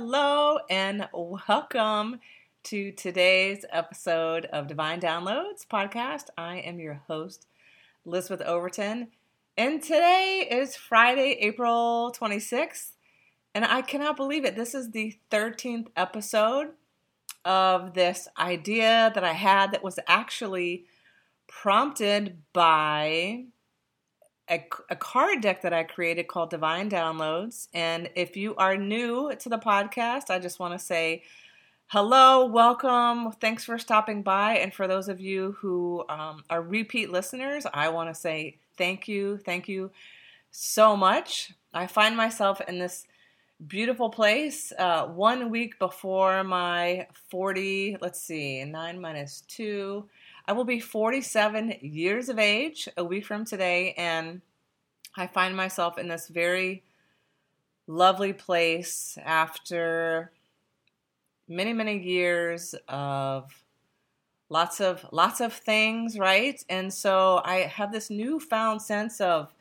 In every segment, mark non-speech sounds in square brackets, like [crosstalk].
hello, and welcome to today's episode of Divine Downloads podcast. I am your host, Elizabeth Overton, and today is Friday, April 26th, and I cannot believe it. This is the 13th episode of this idea that I had that was actually prompted by a, a, card deck that I created called Divine Downloads. And if you are new to the podcast, I just want to say hello, welcome, thanks for stopping by. And for those of you who um, are repeat listeners, I want to say thank you, thank you so much. I find myself in this beautiful place uh, one week before my 40, let's see, 9 minus 2 I will be 47 years of age a week from today, and I find myself in this very lovely place after many, many years of lots of lots of things, right? And so I have this newfound sense of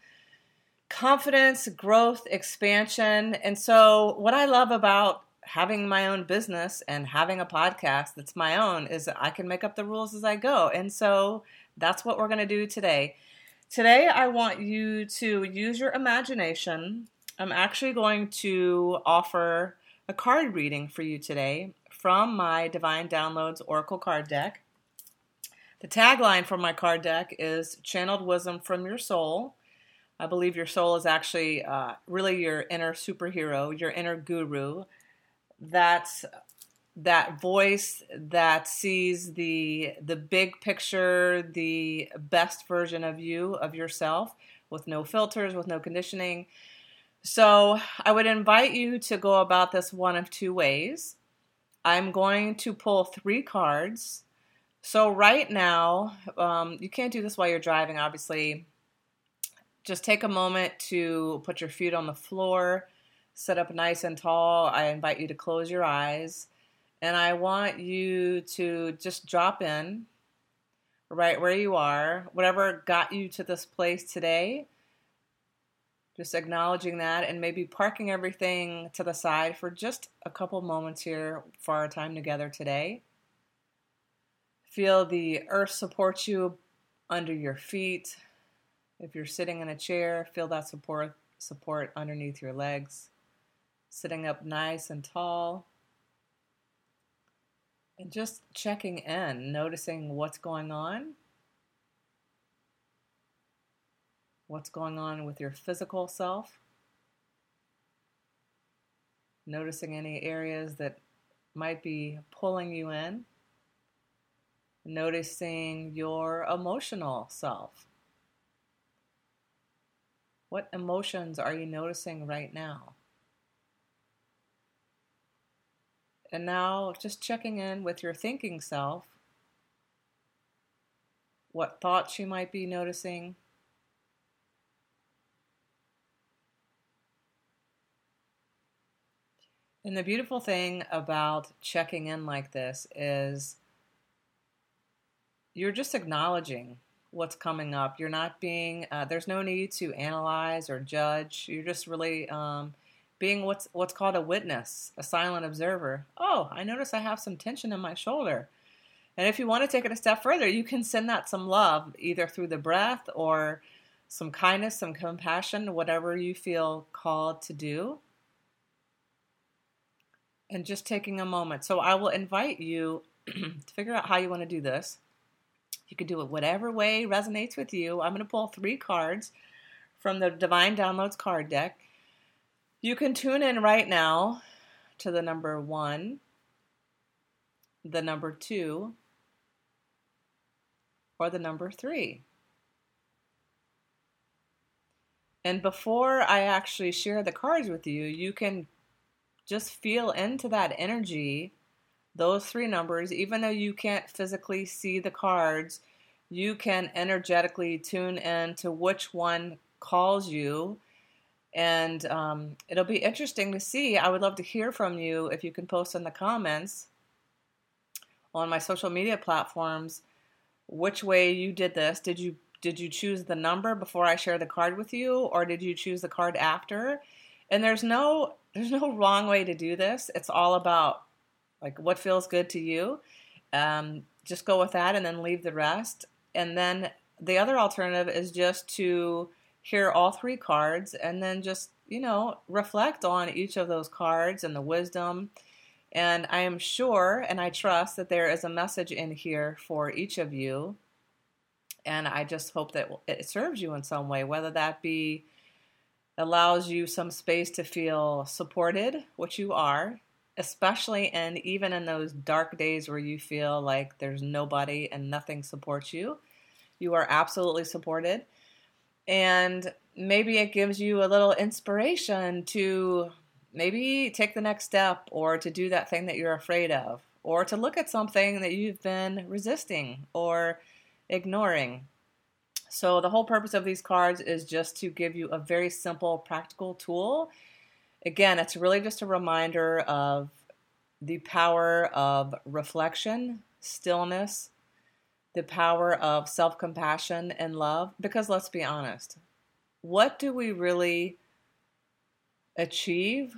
confidence, growth, expansion. And so what I love about having my own business and having a podcast that's my own is that I can make up the rules as I go. And so that's what we're going to do today. Today, I want you to use your imagination. I'm actually going to offer a card reading for you today from my Divine Downloads Oracle card deck. The tagline for my card deck is Channeled Wisdom from Your Soul. I believe your soul is actually uh, really your inner superhero, your inner guru, that's that voice that sees the the big picture, the best version of you, of yourself, with no filters, with no conditioning. So I would invite you to go about this one of two ways. I'm going to pull three cards. So right now, um, you can't do this while you're driving, obviously. Just take a moment to put your feet on the floor set up nice and tall, I invite you to close your eyes and I want you to just drop in right where you are, whatever got you to this place today. Just acknowledging that and maybe parking everything to the side for just a couple moments here for our time together today. Feel the earth support you under your feet. If you're sitting in a chair, feel that support support underneath your legs sitting up nice and tall. And just checking in, noticing what's going on. What's going on with your physical self. Noticing any areas that might be pulling you in. Noticing your emotional self. What emotions are you noticing right now? And now just checking in with your thinking self, what thoughts you might be noticing. And the beautiful thing about checking in like this is you're just acknowledging what's coming up. You're not being, uh, there's no need to analyze or judge. You're just really um, being what's what's called a witness, a silent observer. Oh, I notice I have some tension in my shoulder. And if you want to take it a step further, you can send that some love either through the breath or some kindness, some compassion, whatever you feel called to do. And just taking a moment. So I will invite you [clears throat] to figure out how you want to do this. You can do it whatever way resonates with you. I'm going to pull three cards from the Divine Downloads card deck you can tune in right now to the number one, the number two, or the number three. And before I actually share the cards with you, you can just feel into that energy, those three numbers, even though you can't physically see the cards, you can energetically tune in to which one calls you and um, it'll be interesting to see. I would love to hear from you if you can post in the comments on my social media platforms which way you did this. Did you did you choose the number before I share the card with you, or did you choose the card after? And there's no there's no wrong way to do this. It's all about like what feels good to you. Um, just go with that and then leave the rest. And then the other alternative is just to hear all three cards and then just, you know, reflect on each of those cards and the wisdom. And I am sure and I trust that there is a message in here for each of you. And I just hope that it serves you in some way, whether that be allows you some space to feel supported, which you are, especially and even in those dark days where you feel like there's nobody and nothing supports you. You are absolutely supported. And maybe it gives you a little inspiration to maybe take the next step or to do that thing that you're afraid of or to look at something that you've been resisting or ignoring. So, the whole purpose of these cards is just to give you a very simple, practical tool. Again, it's really just a reminder of the power of reflection, stillness, the power of self compassion and love. Because let's be honest, what do we really achieve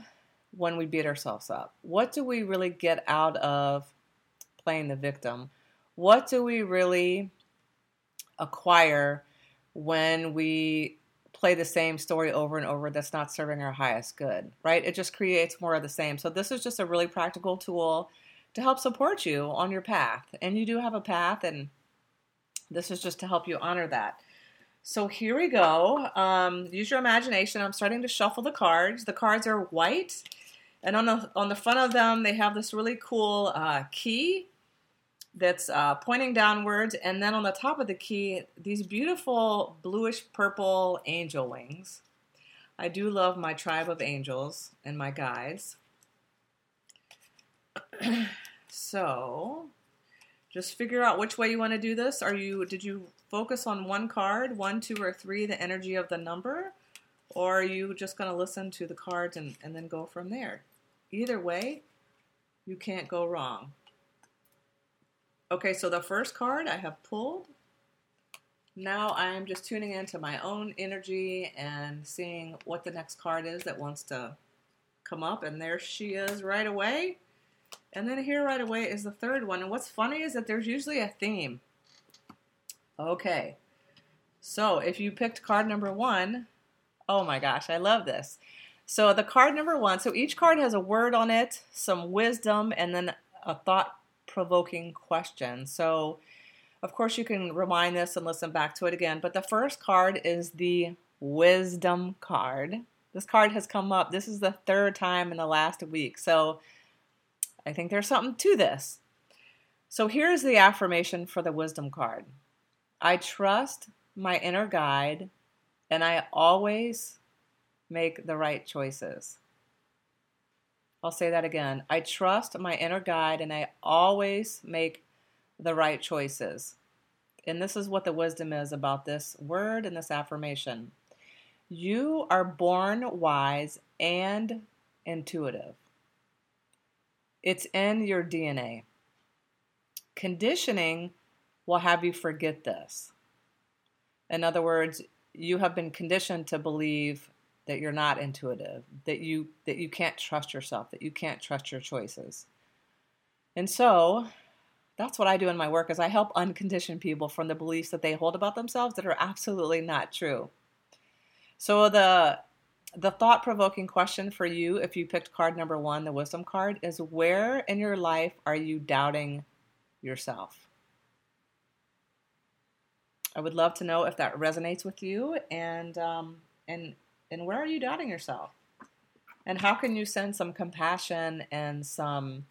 when we beat ourselves up? What do we really get out of playing the victim? What do we really acquire when we play the same story over and over that's not serving our highest good, right? It just creates more of the same. So, this is just a really practical tool to help support you on your path. And you do have a path, and this is just to help you honor that. So, here we go. Um, use your imagination. I'm starting to shuffle the cards. The cards are white, and on the, on the front of them, they have this really cool uh, key that's uh, pointing downwards, and then on the top of the key, these beautiful bluish purple angel wings. I do love my tribe of angels and my guides. [clears throat] so, just figure out which way you want to do this. Are you did you focus on one card, one, two, or three, the energy of the number, or are you just going to listen to the cards and, and then go from there? Either way, you can't go wrong. Okay, so the first card I have pulled. Now I am just tuning into my own energy and seeing what the next card is that wants to come up. And there she is right away. And then here right away is the third one. And what's funny is that there's usually a theme. Okay, so if you picked card number one, oh my gosh, I love this. So the card number one, so each card has a word on it, some wisdom, and then a thought provoking question. So, of course, you can rewind this and listen back to it again. But the first card is the Wisdom card. This card has come up. This is the third time in the last week. So, I think there's something to this. So, here's the affirmation for the Wisdom card I trust my inner guide, and I always make the right choices. I'll say that again. I trust my inner guide and I always make the right choices. And this is what the wisdom is about this word and this affirmation. You are born wise and intuitive, it's in your DNA. Conditioning will have you forget this. In other words, you have been conditioned to believe that you're not intuitive, that you that you can't trust yourself, that you can't trust your choices. And so, that's what I do in my work is I help uncondition people from the beliefs that they hold about themselves that are absolutely not true. So the the thought-provoking question for you if you picked card number 1, the wisdom card, is where in your life are you doubting yourself? I would love to know if that resonates with you and um, and and where are you doubting yourself? And how can you send some compassion and some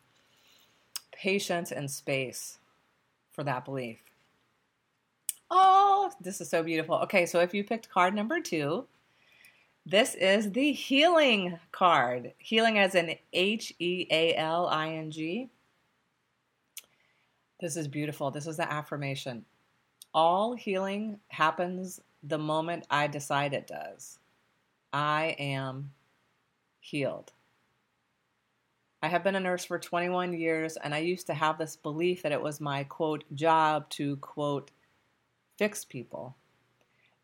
patience and space for that belief? Oh, this is so beautiful. Okay, so if you picked card number two, this is the healing card. Healing as in H E A L I N G. This is beautiful. This is the affirmation. All healing happens the moment I decide it does. I am healed. I have been a nurse for 21 years, and I used to have this belief that it was my quote job to quote fix people.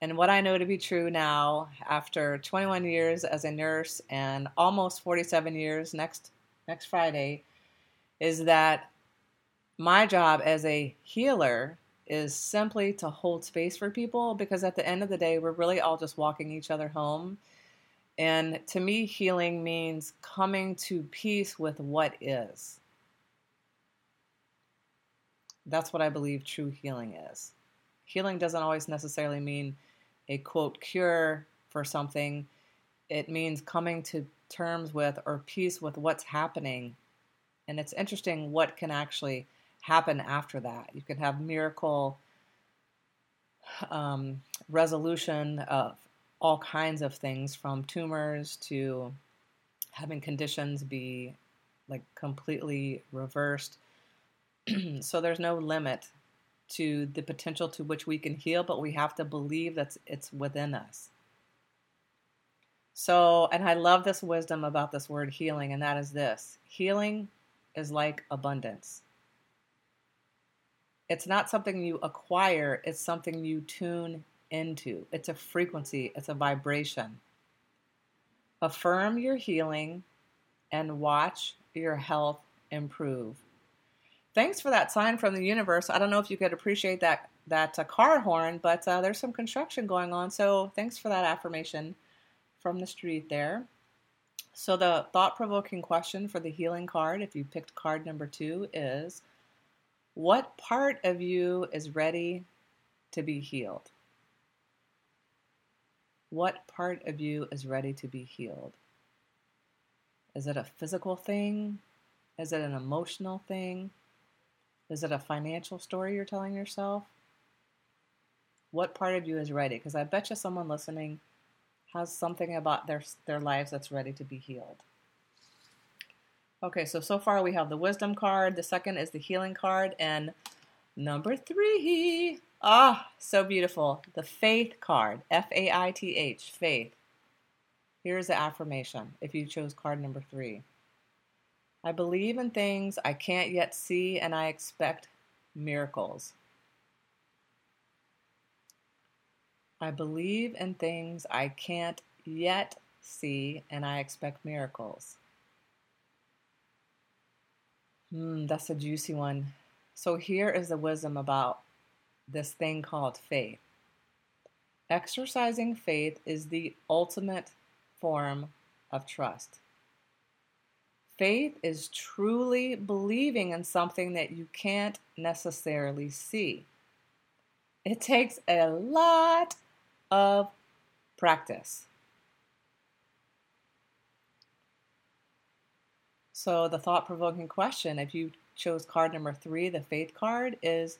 And what I know to be true now, after 21 years as a nurse and almost 47 years next next Friday, is that my job as a healer is simply to hold space for people because at the end of the day, we're really all just walking each other home. And to me, healing means coming to peace with what is. That's what I believe true healing is. Healing doesn't always necessarily mean a quote cure for something, it means coming to terms with or peace with what's happening. And it's interesting what can actually happen after that. You can have miracle um, resolution of all kinds of things from tumors to having conditions be like completely reversed. [clears throat] so there's no limit to the potential to which we can heal, but we have to believe that it's within us. So, and I love this wisdom about this word healing, and that is this healing is like abundance. It's not something you acquire, it's something you tune into. It's a frequency, it's a vibration. Affirm your healing and watch your health improve thanks for that sign from the universe. I don't know if you could appreciate that that uh, car horn, but uh, there's some construction going on. So thanks for that affirmation from the street there. So the thought-provoking question for the healing card, if you picked card number two, is what part of you is ready to be healed? What part of you is ready to be healed? Is it a physical thing? Is it an emotional thing? Is it a financial story you're telling yourself? What part of you is ready? Because I bet you someone listening has something about their their lives that's ready to be healed. Okay, so so far we have the wisdom card. The second is the healing card, and number three, ah, so beautiful, the faith card. F A I T H, faith. Here's the affirmation. If you chose card number three. I believe in things I can't yet see, and I expect miracles. I believe in things I can't yet see, and I expect miracles. Hmm, that's a juicy one. So, here is the wisdom about this thing called faith. Exercising faith is the ultimate form of trust. Faith is truly believing in something that you can't necessarily see. It takes a lot of practice. So, the thought provoking question, if you chose card number three, the faith card, is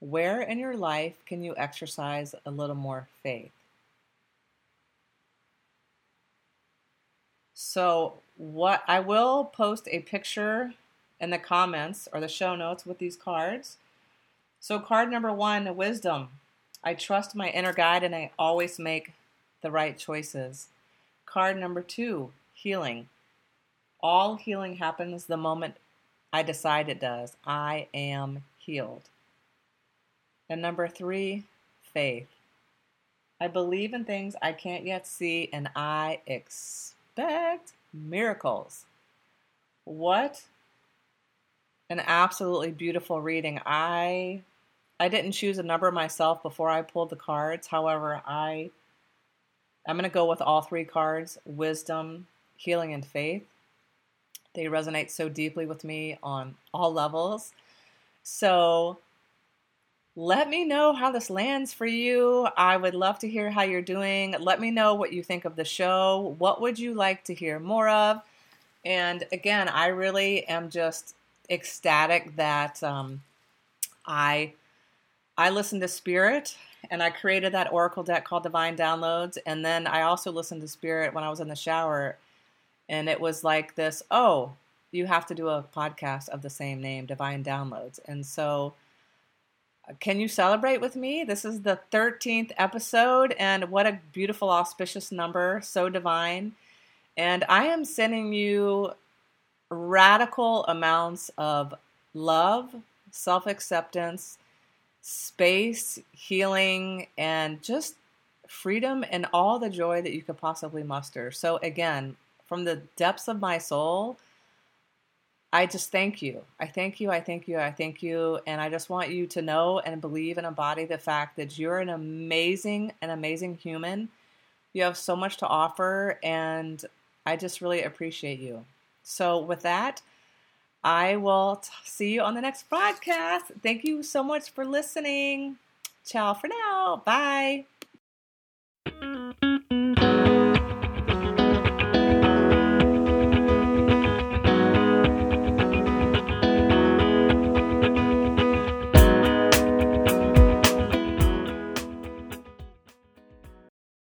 where in your life can you exercise a little more faith? So, what I will post a picture in the comments or the show notes with these cards. So, card number one, wisdom. I trust my inner guide and I always make the right choices. Card number two, healing. All healing happens the moment I decide it does. I am healed. And number three, faith. I believe in things I can't yet see and I expect miracles. What an absolutely beautiful reading. I I didn't choose a number myself before I pulled the cards. However, I I'm going to go with all three cards, wisdom, healing and faith. They resonate so deeply with me on all levels. So, let me know how this lands for you. I would love to hear how you're doing. Let me know what you think of the show. What would you like to hear more of? And again, I really am just ecstatic that um, I I listened to Spirit and I created that Oracle deck called Divine Downloads. And then I also listened to Spirit when I was in the shower, and it was like this: oh, you have to do a podcast of the same name, Divine Downloads. And so can you celebrate with me? This is the 13th episode, and what a beautiful, auspicious number, so divine. And I am sending you radical amounts of love, self acceptance, space, healing, and just freedom and all the joy that you could possibly muster. So, again, from the depths of my soul, I just thank you. I thank you. I thank you. I thank you. And I just want you to know and believe and embody the fact that you're an amazing, an amazing human. You have so much to offer, and I just really appreciate you. So, with that, I will t- see you on the next podcast. Thank you so much for listening. Ciao for now. Bye.